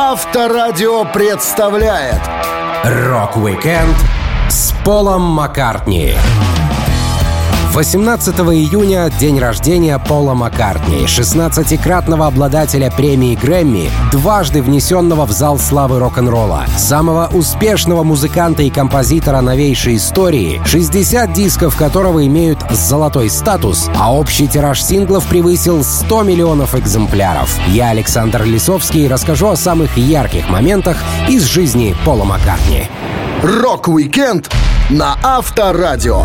Авторадио представляет Рок-викенд с Полом Маккартни. 18 июня — день рождения Пола Маккартни, 16-кратного обладателя премии Грэмми, дважды внесенного в зал славы рок-н-ролла, самого успешного музыканта и композитора новейшей истории, 60 дисков которого имеют золотой статус, а общий тираж синглов превысил 100 миллионов экземпляров. Я, Александр Лисовский, расскажу о самых ярких моментах из жизни Пола Маккартни. Рок-викенд на Авторадио.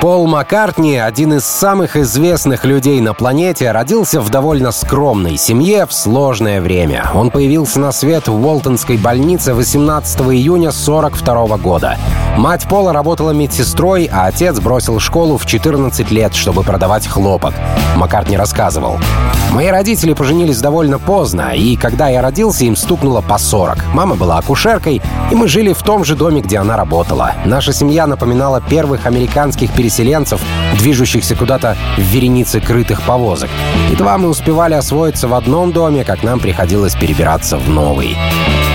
Пол Маккартни, один из самых известных людей на планете, родился в довольно скромной семье в сложное время. Он появился на свет в Уолтонской больнице 18 июня 42 года. Мать Пола работала медсестрой, а отец бросил школу в 14 лет, чтобы продавать хлопок. Маккартни рассказывал. «Мои родители поженились довольно поздно, и когда я родился, им стукнуло по 40. Мама была акушеркой, и мы жили в том же доме, где она работала. Наша семья напоминала первых американских переселенцев, движущихся куда-то в веренице крытых повозок. Едва мы успевали освоиться в одном доме, как нам приходилось перебираться в новый.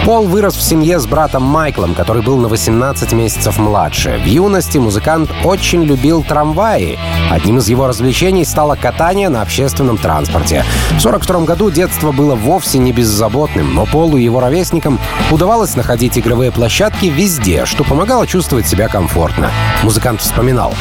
Пол вырос в семье с братом Майклом, который был на 18 месяцев младше. В юности музыкант очень любил трамваи. Одним из его развлечений стало катание на общественном транспорте. В 42 году детство было вовсе не беззаботным, но Полу и его ровесникам удавалось находить игровые площадки везде, что помогало чувствовать себя комфортно. Музыкант вспоминал.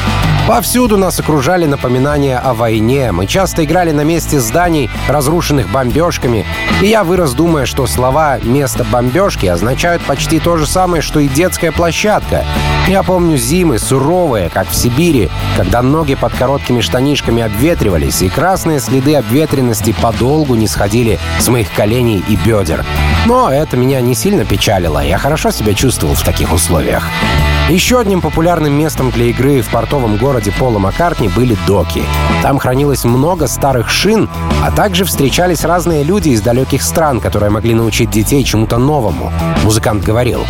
Повсюду нас окружали напоминания о войне. Мы часто играли на месте зданий, разрушенных бомбежками. И я вырос, думая, что слова «место бомбежки» означают почти то же самое, что и детская площадка. Я помню зимы, суровые, как в Сибири, когда ноги под короткими штанишками обветривались, и красные следы обветренности подолгу не сходили с моих коленей и бедер. Но это меня не сильно печалило, я хорошо себя чувствовал в таких условиях. Еще одним популярным местом для игры в портовом городе Пола Маккартни были доки. Там хранилось много старых шин, а также встречались разные люди из далеких стран, которые могли научить детей чему-то новому. Музыкант говорил.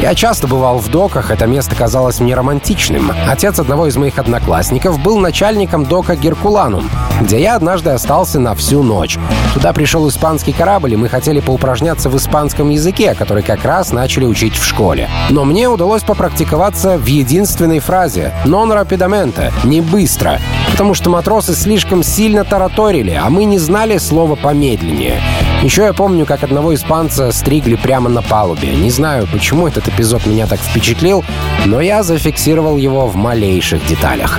Я часто бывал в доках, это место казалось мне романтичным. Отец одного из моих одноклассников был начальником дока Геркуланум, где я однажды остался на всю ночь. Туда пришел испанский корабль, и мы хотели поупражняться в испанском языке, который как раз начали учить в школе. Но мне удалось попрактиковаться в единственной фразе «non rapidamente» — «не быстро», потому что матросы слишком сильно тараторили, а мы не знали слова «помедленнее». Еще я помню, как одного испанца стригли прямо на палубе. Не знаю, почему этот эпизод меня так впечатлил, но я зафиксировал его в малейших деталях.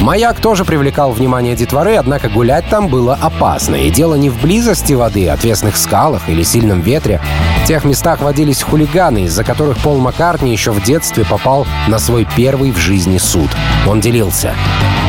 Маяк тоже привлекал внимание детворы, однако гулять там было опасно. И дело не в близости воды, отвесных скалах или сильном ветре. В тех местах водились хулиганы, из-за которых Пол Маккартни еще в детстве попал на свой первый в жизни суд. Он делился.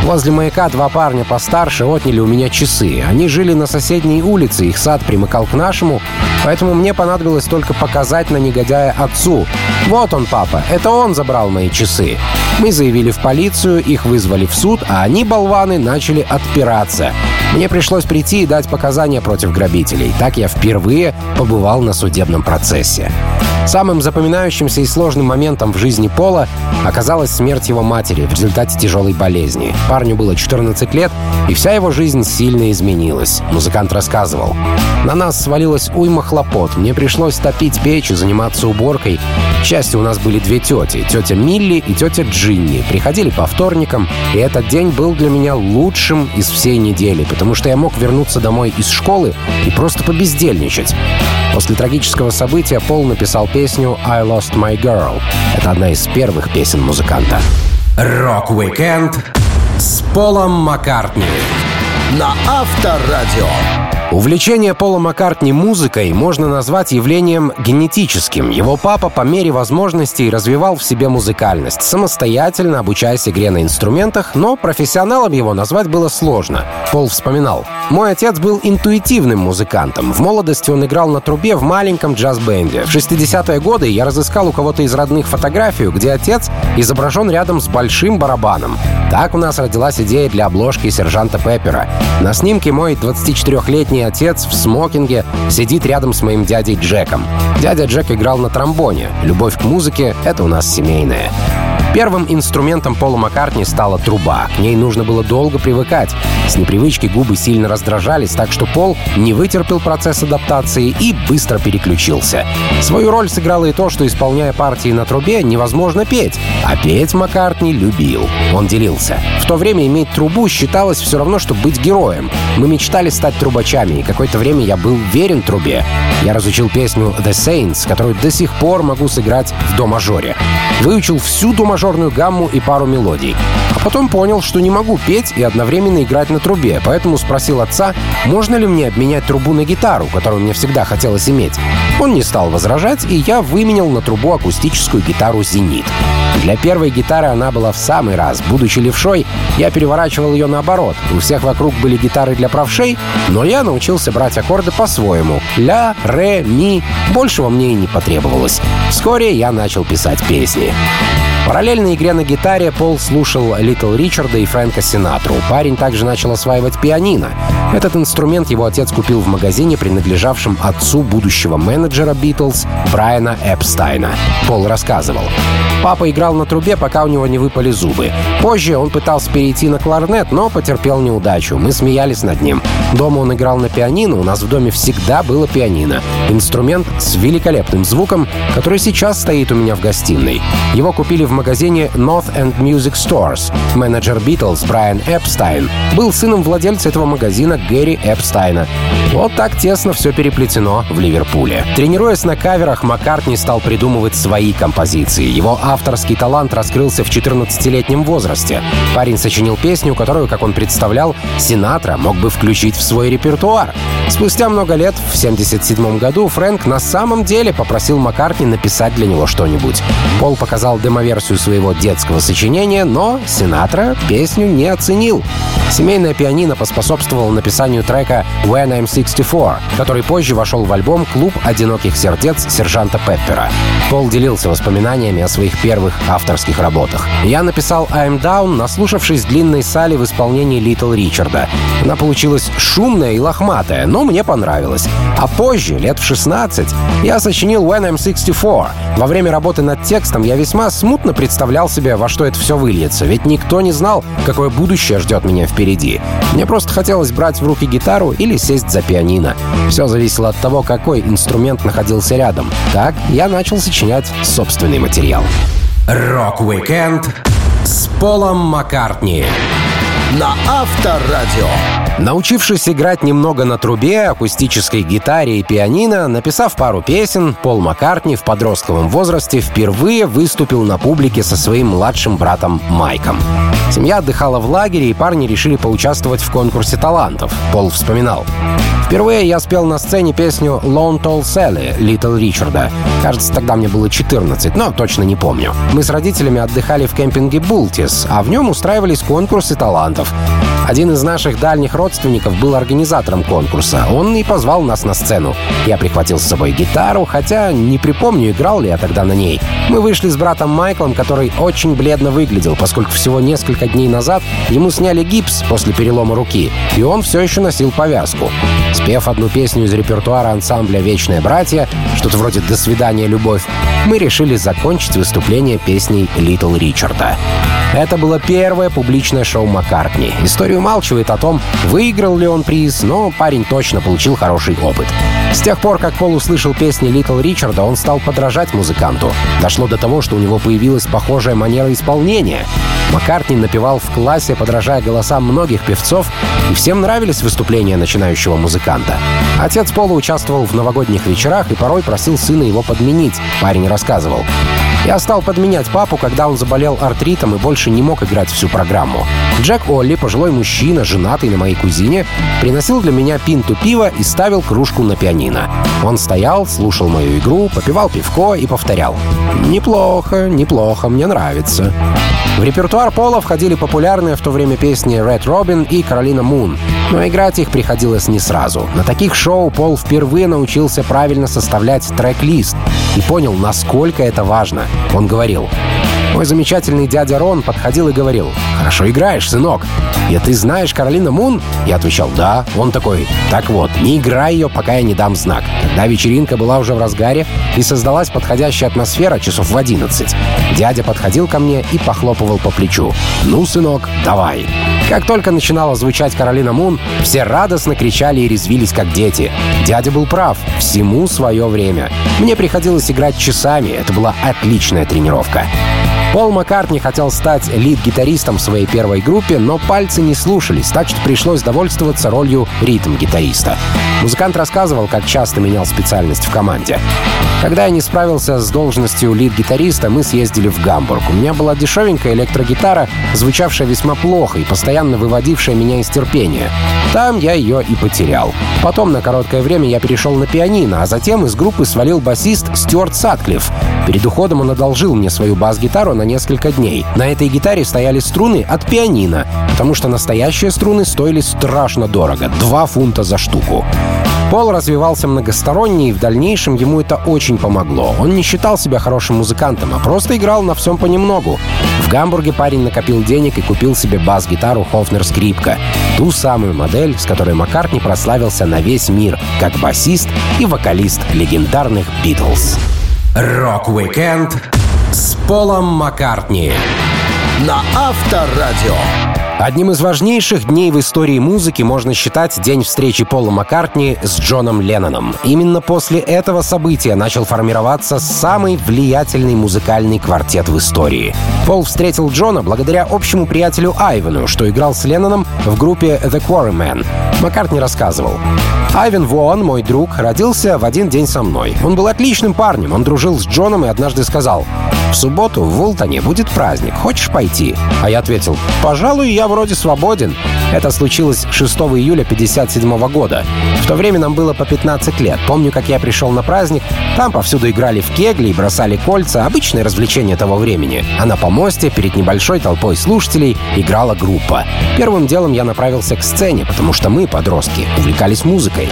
Возле маяка два парня постарше отняли у меня часы. Они жили на соседней улице, их сад примыкал к нашему, поэтому мне понадобилось только показать на негодяя отцу. Вот он, папа, это он забрал мои часы. Мы заявили в полицию, их вызвали в суд, а они, болваны, начали отпираться. Мне пришлось прийти и дать показания против грабителей. Так я впервые побывал на судебном процессе. Самым запоминающимся и сложным моментом в жизни Пола оказалась смерть его матери в результате тяжелой болезни. Парню было 14 лет, и вся его жизнь сильно изменилась. Музыкант рассказывал. «На нас свалилась уйма хлопот. Мне пришлось топить печь и заниматься уборкой. К счастью, у нас были две тети. Тетя Милли и тетя Джинни. Приходили по вторникам, и этот день был для меня лучшим из всей недели, потому что я мог вернуться домой из школы и просто побездельничать. После трагического события Пол написал песню «I Lost My Girl». Это одна из первых песен музыканта. Рок-викенд с Полом Маккартни на Авторадио. Увлечение Пола Маккартни музыкой можно назвать явлением генетическим. Его папа по мере возможностей развивал в себе музыкальность, самостоятельно обучаясь игре на инструментах, но профессионалом его назвать было сложно. Пол вспоминал. «Мой отец был интуитивным музыкантом. В молодости он играл на трубе в маленьком джаз-бенде. В 60-е годы я разыскал у кого-то из родных фотографию, где отец изображен рядом с большим барабаном. Так у нас родилась идея для обложки сержанта Пеппера. На снимке мой 24-летний отец в смокинге сидит рядом с моим дядей Джеком. Дядя Джек играл на тромбоне. Любовь к музыке — это у нас семейная. Первым инструментом Пола Маккартни стала труба. К ней нужно было долго привыкать. С непривычки губы сильно раздражались, так что Пол не вытерпел процесс адаптации и быстро переключился. Свою роль сыграло и то, что, исполняя партии на трубе, невозможно петь. А петь Маккартни любил. Он делился. В то время иметь трубу считалось все равно, что быть героем. Мы мечтали стать трубачами, и какое-то время я был верен трубе. Я разучил песню «The Saints», которую до сих пор могу сыграть в до-мажоре. Выучил всю до-мажорную гамму и пару мелодий. А потом понял, что не могу петь и одновременно играть на трубе, поэтому спросил отца, можно ли мне обменять трубу на гитару, которую мне всегда хотелось иметь. Он не стал возражать, и я выменял на трубу акустическую гитару «Зенит». Для первой гитары она была в самый раз. Будучи левшой, я переворачивал ее наоборот. У всех вокруг были гитары для правшей, но я научился брать аккорды по-своему. Ля, ре, ми. Большего мне и не потребовалось. Вскоре я начал писать песни. Параллельно игре на гитаре Пол слушал Литл Ричарда и Фрэнка Синатру. Парень также начал осваивать пианино. Этот инструмент его отец купил в магазине, принадлежавшем отцу будущего менеджера Битлз Брайана Эпстайна. Пол рассказывал. Папа играл на трубе, пока у него не выпали зубы. Позже он пытался перейти на кларнет, но потерпел неудачу. Мы смеялись над ним. Дома он играл на пианино, у нас в доме всегда было пианино. Инструмент с великолепным звуком, который сейчас стоит у меня в гостиной. Его купили в магазине North End Music Stores. Менеджер Битлз Брайан Эпстайн был сыном владельца этого магазина Гэри Эпстайна. Вот так тесно все переплетено в Ливерпуле. Тренируясь на каверах, Маккартни стал придумывать свои композиции. Его авторский талант раскрылся в 14-летнем возрасте. Парень сочинил песню, которую, как он представлял, Синатра мог бы включить в свой репертуар. Спустя много лет, в 1977 году, Фрэнк на самом деле попросил Маккартни написать для него что-нибудь. Пол показал демоверсию своего детского сочинения, но Синатра песню не оценил. Семейная пианино поспособствовало написанию трека «When I'm 64», который позже вошел в альбом «Клуб одиноких сердец» сержанта Пеппера. Пол делился воспоминаниями о своих первых авторских работах. Я написал «I'm Down», наслушавшись длинной сали в исполнении Литл Ричарда. Она получилась шумная и лохматая, но мне понравилось. А позже, лет в 16, я сочинил «When I'm 64». Во время работы над текстом я весьма смутно представлял себе, во что это все выльется, ведь никто не знал, какое будущее ждет меня впереди. Мне просто хотелось брать в руки гитару или сесть за пианино. Все зависело от того, какой инструмент находился рядом. Так я начал сочинять собственный материал. Рок-викенд с Полом Маккартни на Авторадио. Научившись играть немного на трубе, акустической гитаре и пианино, написав пару песен, Пол Маккартни в подростковом возрасте впервые выступил на публике со своим младшим братом Майком. Семья отдыхала в лагере, и парни решили поучаствовать в конкурсе талантов. Пол вспоминал. Впервые я спел на сцене песню «Lone Tall Sally» Литл Ричарда. Кажется, тогда мне было 14, но точно не помню. Мы с родителями отдыхали в кемпинге Бултис, а в нем устраивались конкурсы талантов. Один из наших дальних родственников был организатором конкурса. Он и позвал нас на сцену. Я прихватил с собой гитару, хотя не припомню, играл ли я тогда на ней. Мы вышли с братом Майклом, который очень бледно выглядел, поскольку всего несколько дней назад ему сняли гипс после перелома руки, и он все еще носил повязку. Спев одну песню из репертуара ансамбля «Вечные братья», что-то вроде «До свидания, любовь», мы решили закончить выступление песней «Литл Ричарда». Это было первое публичное шоу Маккартни. История умалчивает о том, выиграл ли он приз, но парень точно получил хороший опыт. С тех пор, как Пол услышал песни Литл Ричарда, он стал подражать музыканту. Дошло до того, что у него появилась похожая манера исполнения. Маккартни напевал в классе, подражая голосам многих певцов, и всем нравились выступления начинающего музыканта. Отец Пола участвовал в новогодних вечерах и порой просил сына его подменить, парень рассказывал. Я стал подменять папу, когда он заболел артритом и больше не мог играть всю программу. Джек Олли, пожилой мужчина, женатый на моей кузине, приносил для меня пинту пива и ставил кружку на пианино. Он стоял, слушал мою игру, попивал пивко и повторял. «Неплохо, неплохо, мне нравится». В репертуар Пола входили популярные в то время песни «Red Robin» и «Каролина Мун», но играть их приходилось не сразу. На таких шоу Пол впервые научился правильно составлять трек-лист и понял, насколько это важно. Он говорил, Мой замечательный дядя Рон подходил и говорил, «Хорошо играешь, сынок. И ты знаешь Каролина Мун?» Я отвечал, «Да». Он такой, «Так вот, не играй ее, пока я не дам знак». Когда вечеринка была уже в разгаре и создалась подходящая атмосфера часов в 11, дядя подходил ко мне и похлопывал по плечу. «Ну, сынок, давай». Как только начинала звучать Каролина Мун, все радостно кричали и резвились, как дети. Дядя был прав. Всему свое время. Мне приходилось играть часами. Это была отличная тренировка. Пол Маккартни хотел стать лид-гитаристом в своей первой группе, но пальцы не слушались, так что пришлось довольствоваться ролью ритм-гитариста. Музыкант рассказывал, как часто менял специальность в команде. Когда я не справился с должностью лид-гитариста, мы съездили в Гамбург. У меня была дешевенькая электрогитара, звучавшая весьма плохо и постоянно выводившая меня из терпения. Там я ее и потерял. Потом на короткое время я перешел на пианино, а затем из группы свалил басист Стюарт Сатклифф. Перед уходом он одолжил мне свою бас-гитару на несколько дней. На этой гитаре стояли струны от пианино, потому что настоящие струны стоили страшно дорого — 2 фунта за штуку. Пол развивался многосторонне, и в дальнейшем ему это очень помогло. Он не считал себя хорошим музыкантом, а просто играл на всем понемногу. В Гамбурге парень накопил денег и купил себе бас-гитару Хофнер Скрипка. Ту самую модель, с которой Маккартни прославился на весь мир, как басист и вокалист легендарных «Битлз». Рок-викенд с Полом Маккартни на Авторадио. Одним из важнейших дней в истории музыки можно считать день встречи Пола Маккартни с Джоном Ленноном. Именно после этого события начал формироваться самый влиятельный музыкальный квартет в истории. Пол встретил Джона благодаря общему приятелю Айвену, что играл с Ленноном в группе The Quarrymen. Маккартни рассказывал. Айвен Вон, мой друг, родился в один день со мной. Он был отличным парнем, он дружил с Джоном и однажды сказал, «В субботу в Вултоне будет праздник, хочешь пойти?» А я ответил, «Пожалуй, я вроде свободен». Это случилось 6 июля 57 года. В то время нам было по 15 лет. Помню, как я пришел на праздник, там повсюду играли в кегли и бросали кольца, обычное развлечение того времени. А на помосте перед небольшой толпой слушателей играла группа. Первым делом я направился к сцене, потому что мы, подростки, увлекались музыкой.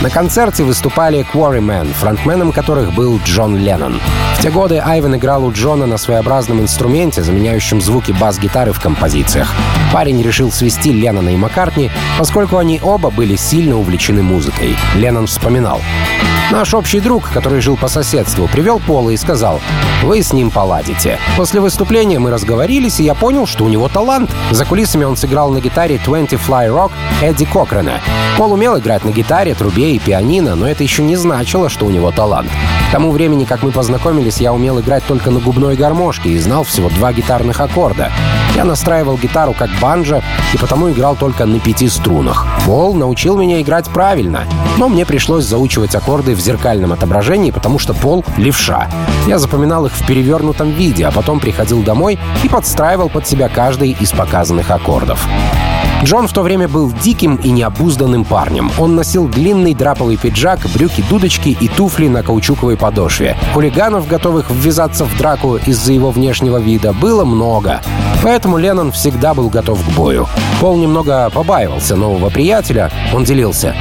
На концерте выступали Quarrymen, фронтменом которых был Джон Леннон. В те годы Айвен играл у Джона на своеобразном инструменте, заменяющем звуки бас-гитары в композициях. Парень решил свести Леннона и Маккартни, поскольку они оба были сильно увлечены музыкой. Леннон вспоминал. Наш общий друг, который жил по соседству, привел Пола и сказал, «Вы с ним поладите». После выступления мы разговорились, и я понял, что у него талант. За кулисами он сыграл на гитаре 20 Fly Rock Эдди Кокрена. Пол умел играть на гитаре, трубе и пианино, но это еще не значило, что у него талант. К тому времени, как мы познакомились, я умел играть только на губной гармошке и знал всего два гитарных аккорда. Я настраивал гитару как банджо и потому играл только на пяти струнах. Пол научил меня играть правильно, но мне пришлось заучивать аккорды в зеркальном отображении, потому что Пол — левша. Я запоминал их в перевернутом виде, а потом приходил домой и подстраивал под себя каждый из показанных аккордов. Джон в то время был диким и необузданным парнем. Он носил длинный драповый пиджак, брюки-дудочки и туфли на каучуковой подошве. Хулиганов, готовых ввязаться в драку из-за его внешнего вида, было много. Поэтому Леннон всегда был готов к бою. Пол немного побаивался нового приятеля. Он делился.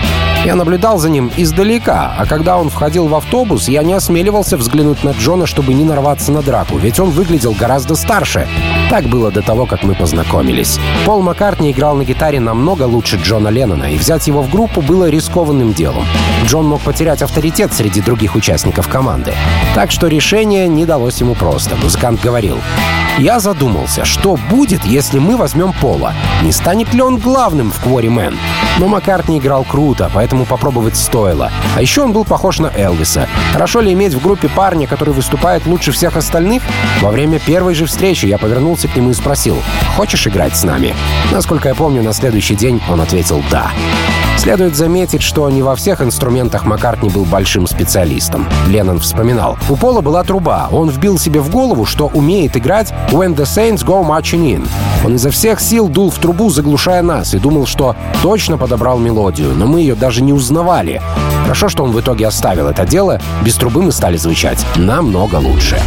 Я наблюдал за ним издалека, а когда он входил в автобус, я не осмеливался взглянуть на Джона, чтобы не нарваться на драку, ведь он выглядел гораздо старше. Так было до того, как мы познакомились. Пол Маккартни играл на гитаре намного лучше Джона Леннона, и взять его в группу было рискованным делом. Джон мог потерять авторитет среди других участников команды. Так что решение не далось ему просто. Музыкант говорил, я задумался, что будет, если мы возьмем Пола. Не станет ли он главным в Quarry Man? Но Маккартни играл круто, поэтому попробовать стоило. А еще он был похож на Элвиса. Хорошо ли иметь в группе парня, который выступает лучше всех остальных? Во время первой же встречи я повернулся к нему и спросил, «Хочешь играть с нами?» Насколько я помню, на следующий день он ответил «да». Следует заметить, что не во всех инструментах Маккартни был большим специалистом. Леннон вспоминал. У Пола была труба. Он вбил себе в голову, что умеет играть «When the Saints Go Marching In». Он изо всех сил дул в трубу, заглушая нас, и думал, что точно подобрал мелодию, но мы ее даже не узнавали. Хорошо, что он в итоге оставил это дело. Без трубы мы стали звучать намного лучше.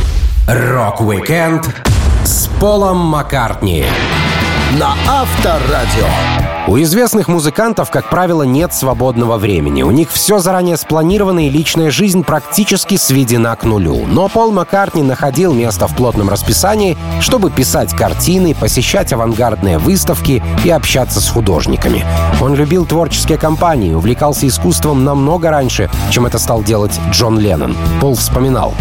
Рок-викенд с Полом Маккартни на Авторадио. У известных музыкантов, как правило, нет свободного времени. У них все заранее спланировано, и личная жизнь практически сведена к нулю. Но Пол Маккартни находил место в плотном расписании, чтобы писать картины, посещать авангардные выставки и общаться с художниками. Он любил творческие компании, увлекался искусством намного раньше, чем это стал делать Джон Леннон. Пол вспоминал.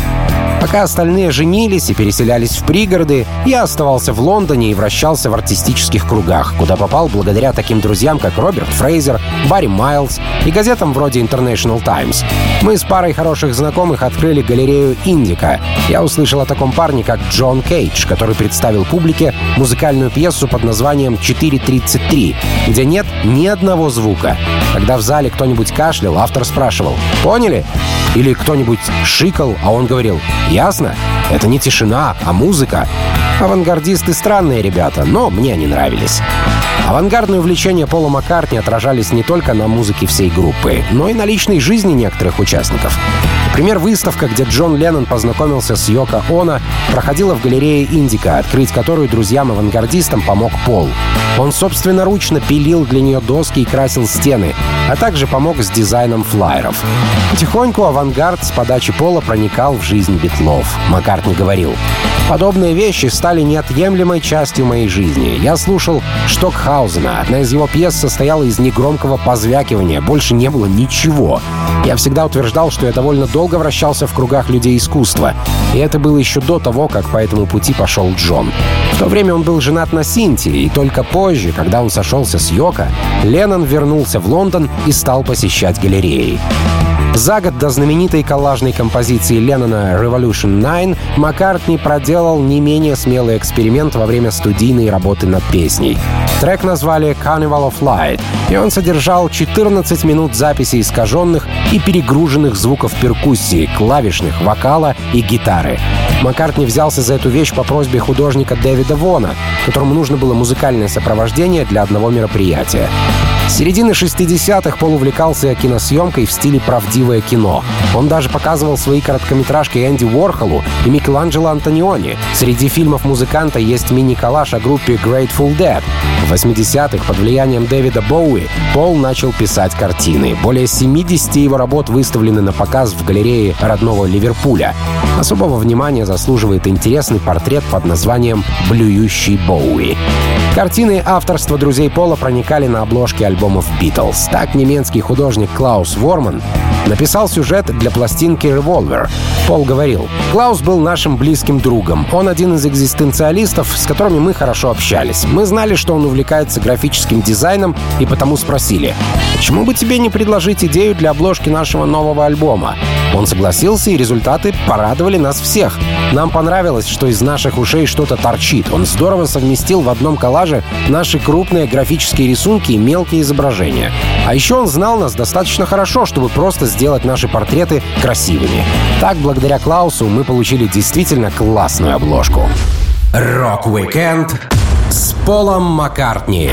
Пока остальные женились и переселялись в пригороды, я оставался в Лондоне и вращался в артистических кругах, куда попал благодаря таким друзьям, как Роберт Фрейзер, Барри Майлз и газетам вроде International Times. Мы с парой хороших знакомых открыли галерею «Индика». Я услышал о таком парне, как Джон Кейдж, который представил публике музыкальную пьесу под названием «4.33», где нет ни одного звука. Когда в зале кто-нибудь кашлял, автор спрашивал «Поняли?» Или кто-нибудь шикал, а он говорил «Ясно? Это не тишина, а музыка». Авангардисты странные ребята, но мне они нравились. Авангардные увлечения Пола Маккартни отражались не только на музыке всей группы, но и на личной жизни некоторых участников. Например, выставка, где Джон Леннон познакомился с Йоко Оно, проходила в галерее «Индика», открыть которую друзьям-авангардистам помог Пол. Он собственноручно пилил для нее доски и красил стены, а также помог с дизайном флайеров. Потихоньку авангард с подачи Пола проникал в жизнь битлов. Маккартни говорил, «Подобные вещи стали неотъемлемой частью моей жизни. Я слушал Штокхаузена. Одна из его пьес состояла из негромкого позвякивания. Больше не было ничего. Я всегда утверждал, что я довольно долго вращался в кругах людей искусства. И это было еще до того, как по этому пути пошел Джон. В то время он был женат на Синти, и только позже, когда он сошелся с Йоко, Леннон вернулся в Лондон и стал посещать галереи. За год до знаменитой коллажной композиции Леннона «Revolution 9» Маккартни проделал не менее смелый эксперимент во время студийной работы над песней. Трек назвали «Carnival of Light», и он содержал 14 минут записи искаженных и перегруженных звуков перкуссии, клавишных, вокала и гитары. Маккартни взялся за эту вещь по просьбе художника Дэвида Вона, которому нужно было музыкальное сопровождение для одного мероприятия. С середины 60-х Пол увлекался киносъемкой в стиле «правдивое кино». Он даже показывал свои короткометражки Энди Уорхолу и Микеланджело Антониони. Среди фильмов музыканта есть мини-коллаж о группе Grateful Dead. В 80-х под влиянием Дэвида Боуи Пол начал писать картины. Более 70 его работ выставлены на показ в галерее родного Ливерпуля. Особого внимания заслуживает интересный портрет под названием «Блюющий Боуи». Картины авторства друзей Пола проникали на обложки альбомов Beatles. Так немецкий художник Клаус Ворман написал сюжет для пластинки Revolver. Пол говорил, «Клаус был нашим близким другом. Он один из экзистенциалистов, с которыми мы хорошо общались. Мы знали, что он увлекается графическим дизайном, и потому спросили, почему бы тебе не предложить идею для обложки нашего нового альбома? Он согласился, и результаты порадовали нас всех. Нам понравилось, что из наших ушей что-то торчит. Он здорово совместил в одном коллаже наши крупные графические рисунки и мелкие изображения. А еще он знал нас достаточно хорошо, чтобы просто сделать наши портреты красивыми. Так, благодаря Клаусу, мы получили действительно классную обложку. Рок-викенд с Полом Маккартни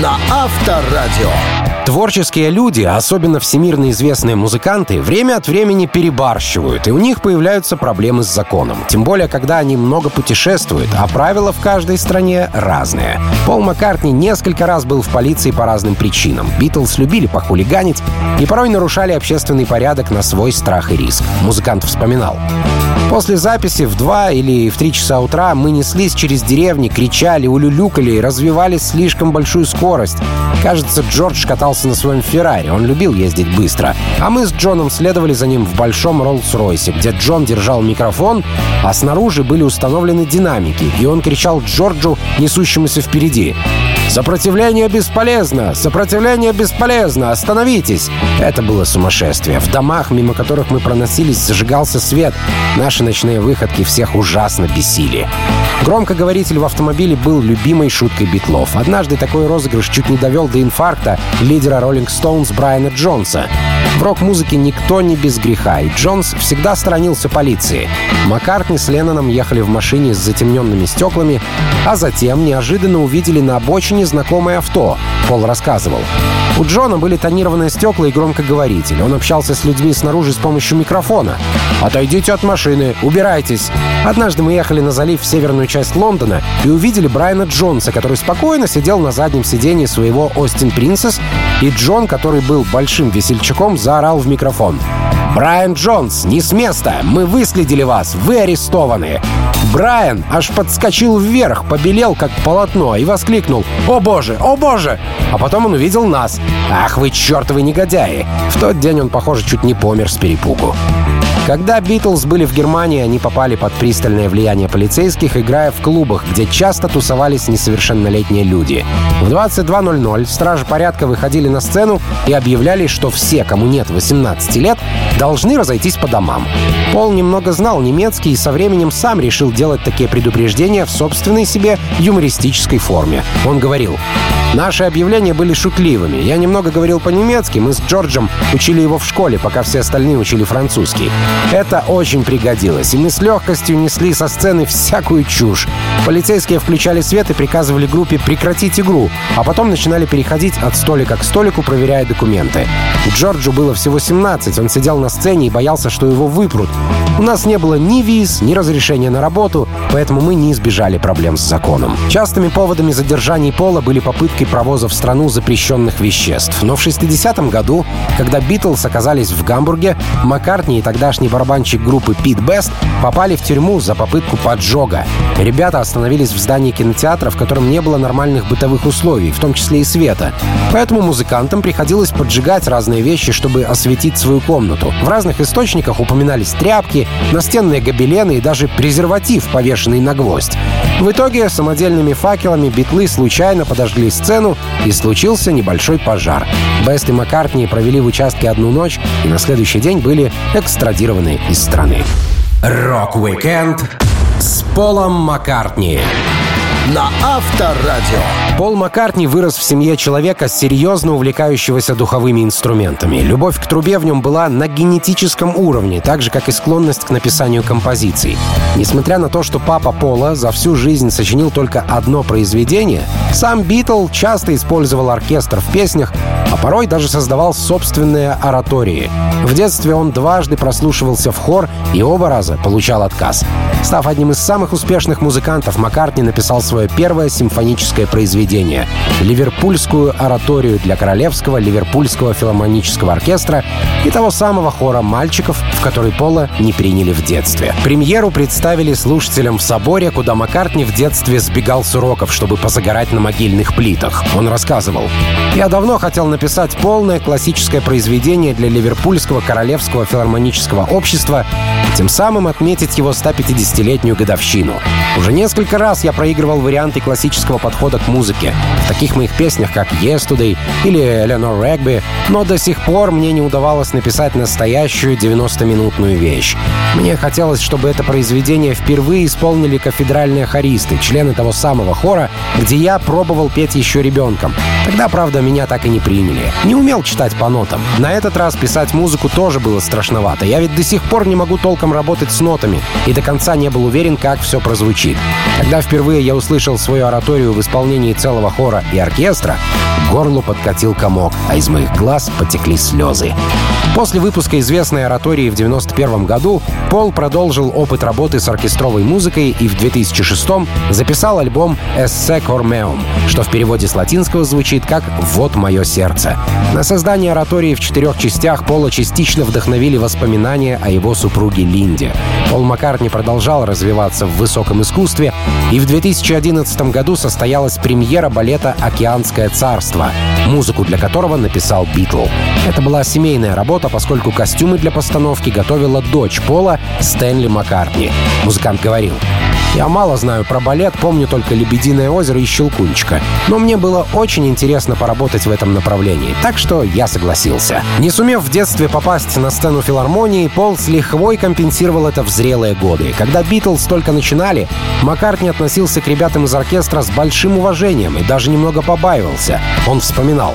на Авторадио. Творческие люди, особенно всемирно известные музыканты, время от времени перебарщивают, и у них появляются проблемы с законом. Тем более, когда они много путешествуют, а правила в каждой стране разные. Пол Маккартни несколько раз был в полиции по разным причинам. Битлз любили похулиганить и порой нарушали общественный порядок на свой страх и риск. Музыкант вспоминал. После записи в 2 или в 3 часа утра мы неслись через деревни, кричали, улюлюкали и развивали слишком большую скорость. Кажется, Джордж катался на своем Феррари, он любил ездить быстро. А мы с Джоном следовали за ним в большом Роллс-Ройсе, где Джон держал микрофон, а снаружи были установлены динамики, и он кричал Джорджу, несущемуся впереди. «Сопротивление бесполезно! Сопротивление бесполезно! Остановитесь!» Это было сумасшествие. В домах, мимо которых мы проносились, зажигался свет. Наши ночные выходки всех ужасно бесили. Громкоговоритель в автомобиле был любимой шуткой битлов. Однажды такой розыгрыш чуть не довел до инфаркта лидера Rolling Stones Брайана Джонса. В рок-музыке никто не без греха, и Джонс всегда сторонился полиции. Маккартни с Ленноном ехали в машине с затемненными стеклами, а затем неожиданно увидели на обочине знакомое авто. Пол рассказывал. У Джона были тонированные стекла и громкоговоритель. Он общался с людьми снаружи с помощью микрофона. «Отойдите от машины, убирайтесь». Однажды мы ехали на залив в северную часть Лондона и увидели Брайана Джонса, который спокойно сидел на заднем сидении своего Остин Принцесс, и Джон, который был большим весельчаком, заорал в микрофон. «Брайан Джонс, не с места! Мы выследили вас! Вы арестованы!» Брайан аж подскочил вверх, побелел как полотно и воскликнул «О боже! О боже!» А потом он увидел нас. «Ах вы чертовы негодяи!» В тот день он, похоже, чуть не помер с перепугу. Когда Битлз были в Германии, они попали под пристальное влияние полицейских, играя в клубах, где часто тусовались несовершеннолетние люди. В 22.00 стражи порядка выходили на сцену и объявляли, что все, кому нет 18 лет, должны разойтись по домам. Пол немного знал немецкий и со временем сам решил делать такие предупреждения в собственной себе юмористической форме. Он говорил, Наши объявления были шутливыми. Я немного говорил по-немецки, мы с Джорджем учили его в школе, пока все остальные учили французский. Это очень пригодилось, и мы с легкостью несли со сцены всякую чушь. Полицейские включали свет и приказывали группе прекратить игру, а потом начинали переходить от столика к столику, проверяя документы. Джорджу было всего 17, он сидел на сцене и боялся, что его выпрут. У нас не было ни виз, ни разрешения на работу, поэтому мы не избежали проблем с законом. Частыми поводами задержаний Пола были попытки провоза в страну запрещенных веществ. Но в 60-м году, когда Битлз оказались в Гамбурге, Маккартни и тогдашний барабанщик группы Пит Бест попали в тюрьму за попытку поджога. Ребята остановились в здании кинотеатра, в котором не было нормальных бытовых условий, в том числе и света. Поэтому музыкантам приходилось поджигать разные вещи, чтобы осветить свою комнату. В разных источниках упоминались тряпки, настенные гобелены и даже презерватив, повешенный на гвоздь. В итоге самодельными факелами битлы случайно подожгли сцену, и случился небольшой пожар. Бест и Маккартни провели в участке одну ночь и на следующий день были экстрадированы из страны. Рок-викенд с Полом Маккартни на Авторадио. Пол Маккартни вырос в семье человека, серьезно увлекающегося духовыми инструментами. Любовь к трубе в нем была на генетическом уровне, так же, как и склонность к написанию композиций. Несмотря на то, что папа Пола за всю жизнь сочинил только одно произведение, сам Битл часто использовал оркестр в песнях, а порой даже создавал собственные оратории. В детстве он дважды прослушивался в хор и оба раза получал отказ. Став одним из самых успешных музыкантов, Маккартни написал свой свое первое симфоническое произведение — ливерпульскую ораторию для Королевского ливерпульского филармонического оркестра и того самого хора мальчиков, в который Пола не приняли в детстве. Премьеру представили слушателям в соборе, куда Маккартни в детстве сбегал с уроков, чтобы позагорать на могильных плитах. Он рассказывал, «Я давно хотел написать полное классическое произведение для Ливерпульского Королевского филармонического общества и тем самым отметить его 150-летнюю годовщину. Уже несколько раз я проигрывал варианты классического подхода к музыке в таких моих песнях, как «Yesterday» или «Eleanor Регби», но до сих пор мне не удавалось написать настоящую 90-минутную вещь. Мне хотелось, чтобы это произведение впервые исполнили кафедральные хористы, члены того самого хора, где я пробовал петь еще ребенком. Тогда, правда, меня так и не приняли. Не умел читать по нотам. На этот раз писать музыку тоже было страшновато. Я ведь до сих пор не могу толком работать с нотами и до конца не был уверен, как все прозвучит. Когда впервые я услышал услышал свою ораторию в исполнении целого хора и оркестра, к горлу подкатил комок, а из моих глаз потекли слезы. После выпуска известной оратории в 1991 году Пол продолжил опыт работы с оркестровой музыкой и в 2006 записал альбом «Esse Cor Meum», что в переводе с латинского звучит как «Вот мое сердце». На создание оратории в четырех частях Пола частично вдохновили воспоминания о его супруге Линде. Пол Маккартни продолжал развиваться в высоком искусстве, и в 2011 2011 году состоялась премьера балета «Океанское царство», музыку для которого написал Битл. Это была семейная работа, поскольку костюмы для постановки готовила дочь Пола Стэнли Маккартни. Музыкант говорил, я мало знаю про балет, помню только «Лебединое озеро» и «Щелкунчика». Но мне было очень интересно поработать в этом направлении, так что я согласился. Не сумев в детстве попасть на сцену филармонии, Пол с лихвой компенсировал это в зрелые годы. Когда Битлз только начинали, Маккартни относился к ребятам из оркестра с большим уважением и даже немного побаивался. Он вспоминал.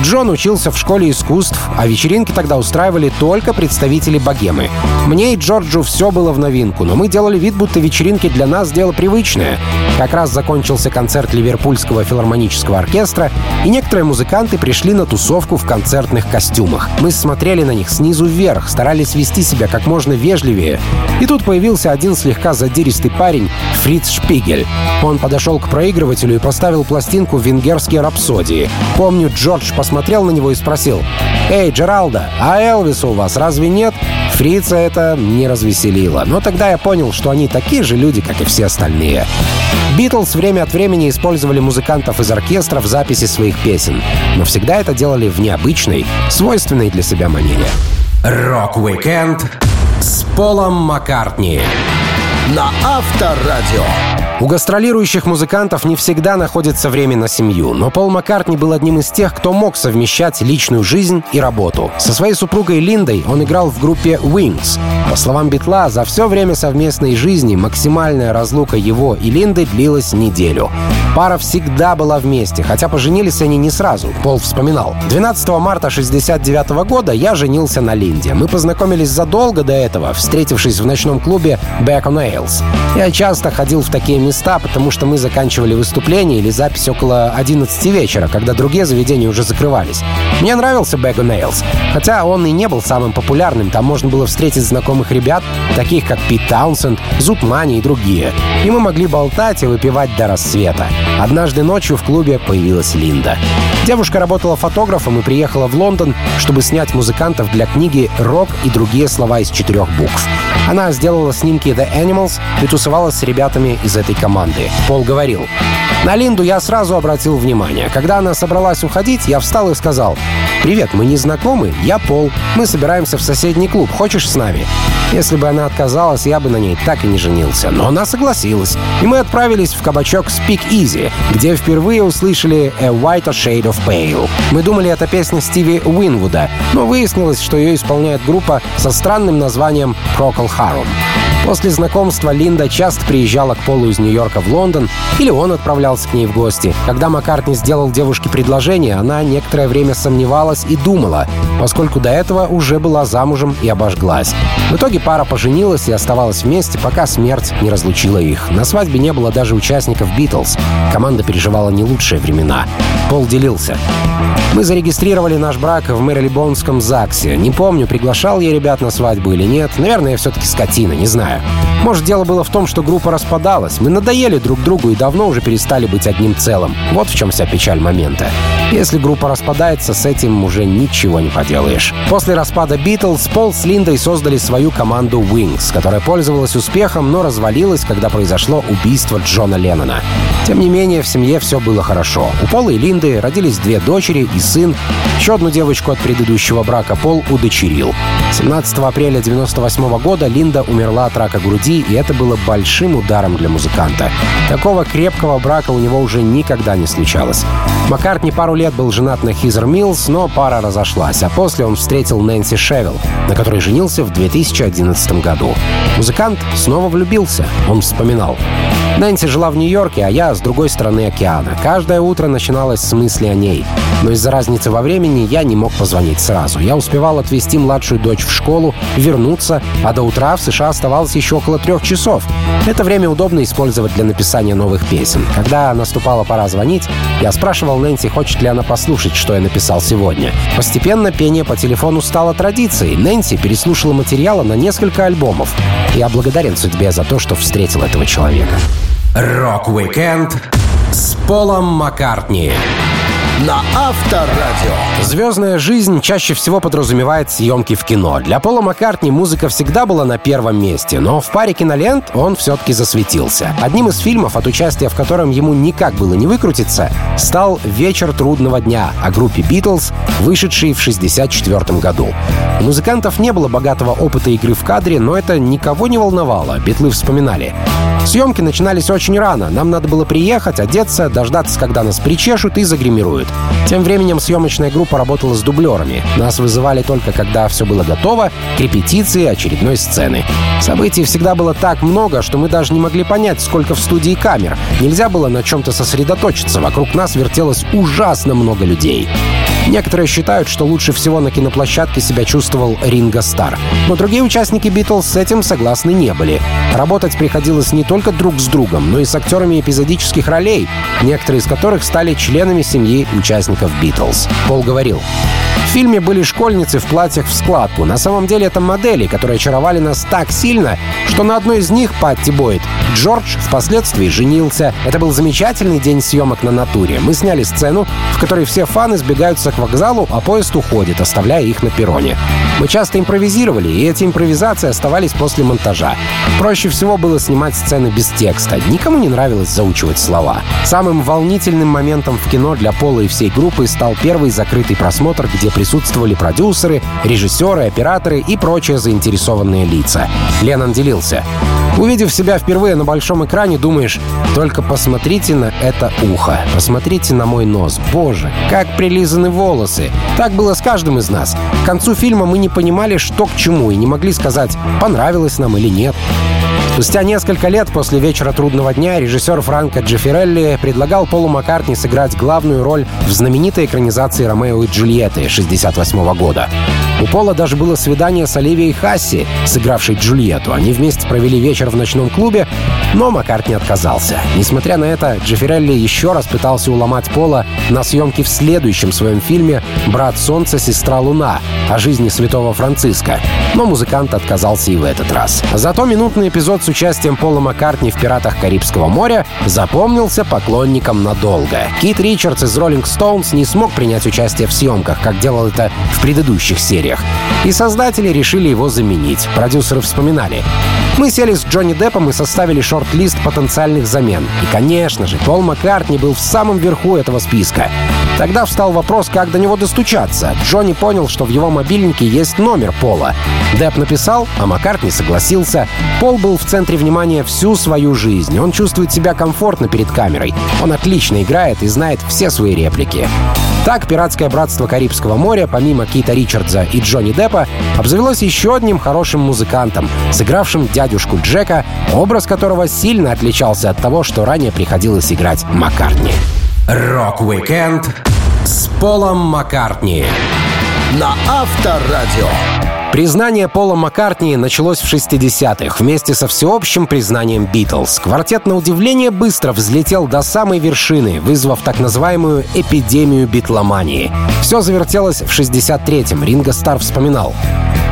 Джон учился в школе искусств, а вечеринки тогда устраивали только представители богемы. Мне и Джорджу все было в новинку, но мы делали вид, будто вечеринки для нас дело привычное. Как раз закончился концерт Ливерпульского филармонического оркестра, и некоторые музыканты пришли на тусовку в концертных костюмах. Мы смотрели на них снизу вверх, старались вести себя как можно вежливее. И тут появился один слегка задиристый парень, Фриц Шпигель. Он подошел к проигрывателю и поставил пластинку «Венгерские рапсодии». Помню, Джордж посмотрел на него и спросил, «Эй, Джеральдо, а Элвиса у вас разве нет?» Фрица это не развеселило, но тогда я понял, что они такие же люди, как и все остальные. Битлз время от времени использовали музыкантов из оркестра в записи своих песен, но всегда это делали в необычной, свойственной для себя манере. Рок-викенд с Полом Маккартни на Авторадио. У гастролирующих музыкантов не всегда находится время на семью, но Пол Маккартни был одним из тех, кто мог совмещать личную жизнь и работу. Со своей супругой Линдой он играл в группе Wings. По словам Битла, за все время совместной жизни максимальная разлука его и Линды длилась неделю. Пара всегда была вместе, хотя поженились они не сразу, Пол вспоминал. 12 марта 69 года я женился на Линде. Мы познакомились задолго до этого, встретившись в ночном клубе Back on Ales. Я часто ходил в такие места, потому что мы заканчивали выступление или запись около 11 вечера, когда другие заведения уже закрывались. Мне нравился Back on Ales, хотя он и не был самым популярным, там можно было встретить знакомых ребят, таких как Пит Таунсенд, Зуб Мани и другие. И мы могли болтать и выпивать до рассвета. Однажды ночью в клубе появилась Линда. Девушка работала фотографом и приехала в Лондон, чтобы снять музыкантов для книги «Рок и другие слова из четырех букв». Она сделала снимки The Animals и тусовалась с ребятами из этой команды. Пол говорил, на Линду я сразу обратил внимание. Когда она собралась уходить, я встал и сказал, «Привет, мы не знакомы, я Пол. Мы собираемся в соседний клуб. Хочешь с нами?» Если бы она отказалась, я бы на ней так и не женился. Но она согласилась. И мы отправились в кабачок Speak Easy, где впервые услышали «A White Shade of Pale». Мы думали, это песня Стиви Уинвуда, но выяснилось, что ее исполняет группа со странным названием Procol Harum. После знакомства Линда часто приезжала к Полу из Нью-Йорка в Лондон, или он отправлялся к ней в гости. Когда Маккартни сделал девушке предложение, она некоторое время сомневалась и думала, поскольку до этого уже была замужем и обожглась. В итоге пара поженилась и оставалась вместе, пока смерть не разлучила их. На свадьбе не было даже участников «Битлз». Команда переживала не лучшие времена. Пол делился. Мы зарегистрировали наш брак в Мэрилибонском ЗАГСе. Не помню, приглашал я ребят на свадьбу или нет. Наверное, я все-таки скотина, не знаю. Может, дело было в том, что группа распадалась. Мы надоели друг другу и давно уже перестали быть одним целым. Вот в чем вся печаль момента. Если группа распадается, с этим уже ничего не поделаешь. После распада Битлз Пол с Линдой создали свою команду Wings, которая пользовалась успехом, но развалилась, когда произошло убийство Джона Леннона. Тем не менее, в семье все было хорошо. У Пола и Линды родились две дочери и сын. Еще одну девочку от предыдущего брака Пол удочерил. 17 апреля 1998 года Линда умерла от рака груди, и это было большим ударом для музыканта. Такого крепкого брака у него уже никогда не случалось. Маккартни пару лет был женат на Хизер Миллс, но пара разошлась, а после он встретил Нэнси Шевилл, на которой женился в 2011 году. Музыкант снова влюбился, он вспоминал. Нэнси жила в Нью-Йорке, а я с другой стороны океана. Каждое утро начиналось с мысли о ней. Но из-за разницы во времени я не мог позвонить сразу. Я успевал отвезти младшую дочь в школу, вернуться, а до утра в США оставалось еще около трех часов. Это время удобно использовать для написания новых песен. Когда наступала пора звонить, я спрашивал Нэнси, хочет ли она послушать, что я написал сегодня. Постепенно пение по телефону стало традицией. Нэнси переслушала материала на несколько альбомов. Я благодарен судьбе за то, что встретил этого человека. Рок-викенд с Полом Маккартни на Авторадио. Звездная жизнь чаще всего подразумевает съемки в кино. Для Пола Маккартни музыка всегда была на первом месте, но в паре кинолент он все-таки засветился. Одним из фильмов, от участия в котором ему никак было не выкрутиться, стал «Вечер трудного дня» о группе «Битлз», вышедший в 1964 году. У музыкантов не было богатого опыта игры в кадре, но это никого не волновало, битлы вспоминали. Съемки начинались очень рано. Нам надо было приехать, одеться, дождаться, когда нас причешут и загримируют. Тем временем съемочная группа работала с дублерами. Нас вызывали только когда все было готово, к репетиции очередной сцены. Событий всегда было так много, что мы даже не могли понять, сколько в студии камер. Нельзя было на чем-то сосредоточиться. Вокруг нас вертелось ужасно много людей. Некоторые считают, что лучше всего на киноплощадке себя чувствовал Ринго Стар. Но другие участники Битлз с этим согласны не были. Работать приходилось не только друг с другом, но и с актерами эпизодических ролей, некоторые из которых стали членами семьи участников Битлз. Пол говорил, в фильме были школьницы в платьях в складку. На самом деле это модели, которые очаровали нас так сильно, что на одной из них, Патти Бойд, Джордж впоследствии женился. Это был замечательный день съемок на натуре. Мы сняли сцену, в которой все фаны сбегаются вокзалу, а поезд уходит, оставляя их на перроне. Мы часто импровизировали, и эти импровизации оставались после монтажа. Проще всего было снимать сцены без текста. Никому не нравилось заучивать слова. Самым волнительным моментом в кино для Пола и всей группы стал первый закрытый просмотр, где присутствовали продюсеры, режиссеры, операторы и прочие заинтересованные лица. Леннон делился. Увидев себя впервые на большом экране, думаешь, только посмотрите на это ухо, посмотрите на мой нос. Боже, как прилизаны волосы. Так было с каждым из нас. К концу фильма мы не понимали, что к чему, и не могли сказать, понравилось нам или нет. Спустя несколько лет после «Вечера трудного дня» режиссер Франко Джеффирелли предлагал Полу Маккартни сыграть главную роль в знаменитой экранизации «Ромео и Джульетты» 68 года. У Пола даже было свидание с Оливией Хасси, сыгравшей Джульетту. Они вместе провели вечер в ночном клубе, но Маккартни отказался. Несмотря на это, Джеффирелли еще раз пытался уломать Пола на съемке в следующем своем фильме «Брат Солнца, сестра Луна» о жизни святого Франциска. Но музыкант отказался и в этот раз. Зато минутный эпизод с участием Пола Маккартни в «Пиратах Карибского моря» запомнился поклонникам надолго. Кит Ричардс из Rolling Stones не смог принять участие в съемках, как делал это в предыдущих сериях. И создатели решили его заменить. Продюсеры вспоминали. Мы сели с Джонни Деппом и составили шорт-лист потенциальных замен. И, конечно же, Пол Маккартни был в самом верху этого списка. Тогда встал вопрос, как до него достучаться. Джонни понял, что в его мобильнике есть номер Пола. Депп написал, а Маккартни согласился. Пол был в центре внимания всю свою жизнь. Он чувствует себя комфортно перед камерой. Он отлично играет и знает все свои реплики. Так, «Пиратское братство Карибского моря», помимо Кита Ричардса и Джонни Деппа, обзавелось еще одним хорошим музыкантом, сыгравшим дядюшку Джека, образ которого сильно отличался от того, что ранее приходилось играть Маккартни. Рок-викенд с Полом Маккартни на Авторадио. Признание Пола Маккартни началось в 60-х вместе со всеобщим признанием Битлз. Квартет, на удивление, быстро взлетел до самой вершины, вызвав так называемую эпидемию битломании. Все завертелось в 63-м, Ринго Стар вспоминал.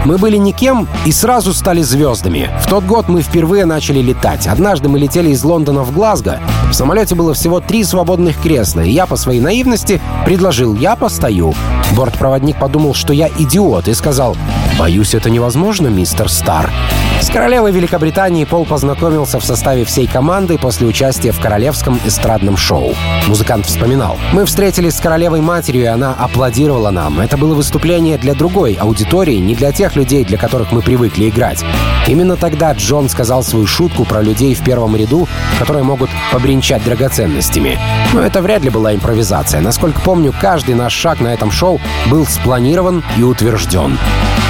Мы были никем и сразу стали звездами. В тот год мы впервые начали летать. Однажды мы летели из Лондона в Глазго. В самолете было всего три свободных кресла, и я по своей наивности предложил «я постою». Бортпроводник подумал, что я идиот, и сказал «Боюсь, это невозможно, мистер Стар». С королевой Великобритании Пол познакомился в составе всей команды после участия в королевском эстрадном шоу. Музыкант вспоминал. «Мы встретились с королевой-матерью, и она аплодировала нам. Это было выступление для другой аудитории, не для тех людей, для которых мы привыкли играть. Именно тогда Джон сказал свою шутку про людей в первом ряду, которые могут побренчать драгоценностями. Но это вряд ли была импровизация. Насколько помню, каждый наш шаг на этом шоу был спланирован и утвержден.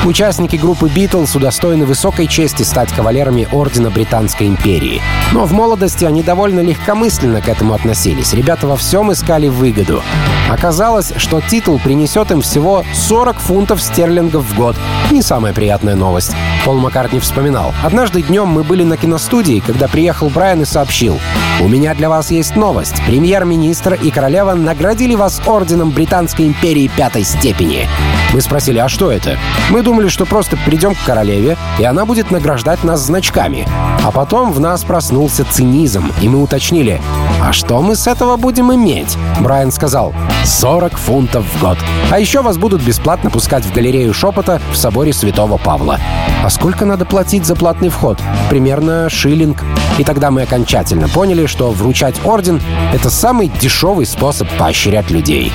Участники группы Битлз удостоены высокой чести стать кавалерами Ордена Британской империи. Но в молодости они довольно легкомысленно к этому относились. Ребята во всем искали выгоду. Оказалось, что титул принесет им всего 40 фунтов стерлингов в год. Не самая приятная новость. Пол Маккартни вспоминал. «Однажды днем мы были на киностудии, когда приехал Брайан и сообщил. У меня для вас есть новость. Премьер-министр и королева наградили вас орденом Британской империи пятой степени. Мы спросили, а что это? Мы думали, что просто придем к королеве, и она будет награждать нас значками. А потом в нас проснулся цинизм, и мы уточнили, а что мы с этого будем иметь? Брайан сказал, 40 фунтов в год. А еще вас будут бесплатно пускать в галерею шепота в соборе Святого Павла. А сколько надо платить за платный вход? Примерно шиллинг. И тогда мы окончательно поняли, что вручать орден — это самый дешевый способ поощрять людей.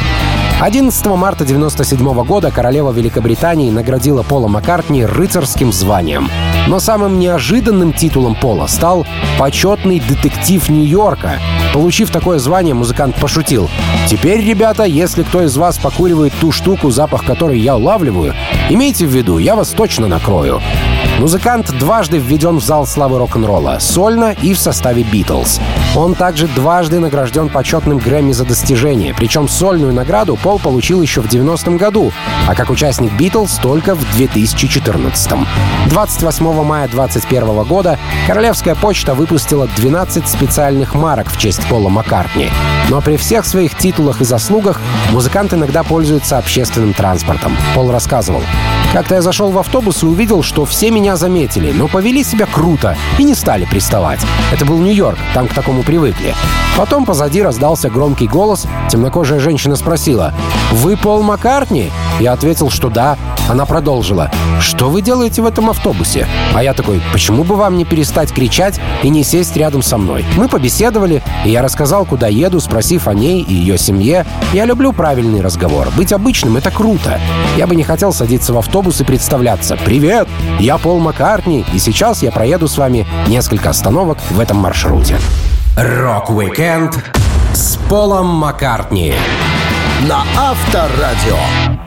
11 марта 1997 года королева Великобритании наградила Пола Маккартни рыцарским званием. Но самым неожиданным титулом Пола стал «Почетный детектив Нью-Йорка». Получив такое звание, музыкант пошутил. «Теперь, ребята, если кто из вас покуривает ту штуку, запах которой я улавливаю, имейте в виду, я вас точно накрою». Музыкант дважды введен в зал славы рок-н-ролла, сольно и в составе «Битлз». Он также дважды награжден почетным Грэмми за достижение, причем сольную награду Пол получил еще в 90-м году, а как участник Битлз только в 2014 -м. 28 мая 2021 года Королевская почта выпустила 12 специальных марок в честь Пола Маккартни. Но при всех своих титулах и заслугах музыкант иногда пользуется общественным транспортом. Пол рассказывал. Как-то я зашел в автобус и увидел, что все меня заметили, но повели себя круто и не стали приставать. Это был Нью-Йорк, там к такому привыкли. Потом позади раздался громкий голос. Темнокожая женщина спросила, «Вы Пол Маккартни?» Я ответил, что да. Она продолжила, «Что вы делаете в этом автобусе?» А я такой, «Почему бы вам не перестать кричать и не сесть рядом со мной?» Мы побеседовали, и я рассказал, куда еду, спросив о ней и ее семье. Я люблю правильный разговор. Быть обычным — это круто. Я бы не хотел садиться в автобус и представляться. «Привет, я Пол Маккартни, и сейчас я проеду с вами несколько остановок в этом маршруте». Рок-викенд с Полом Маккартни на Авторадио.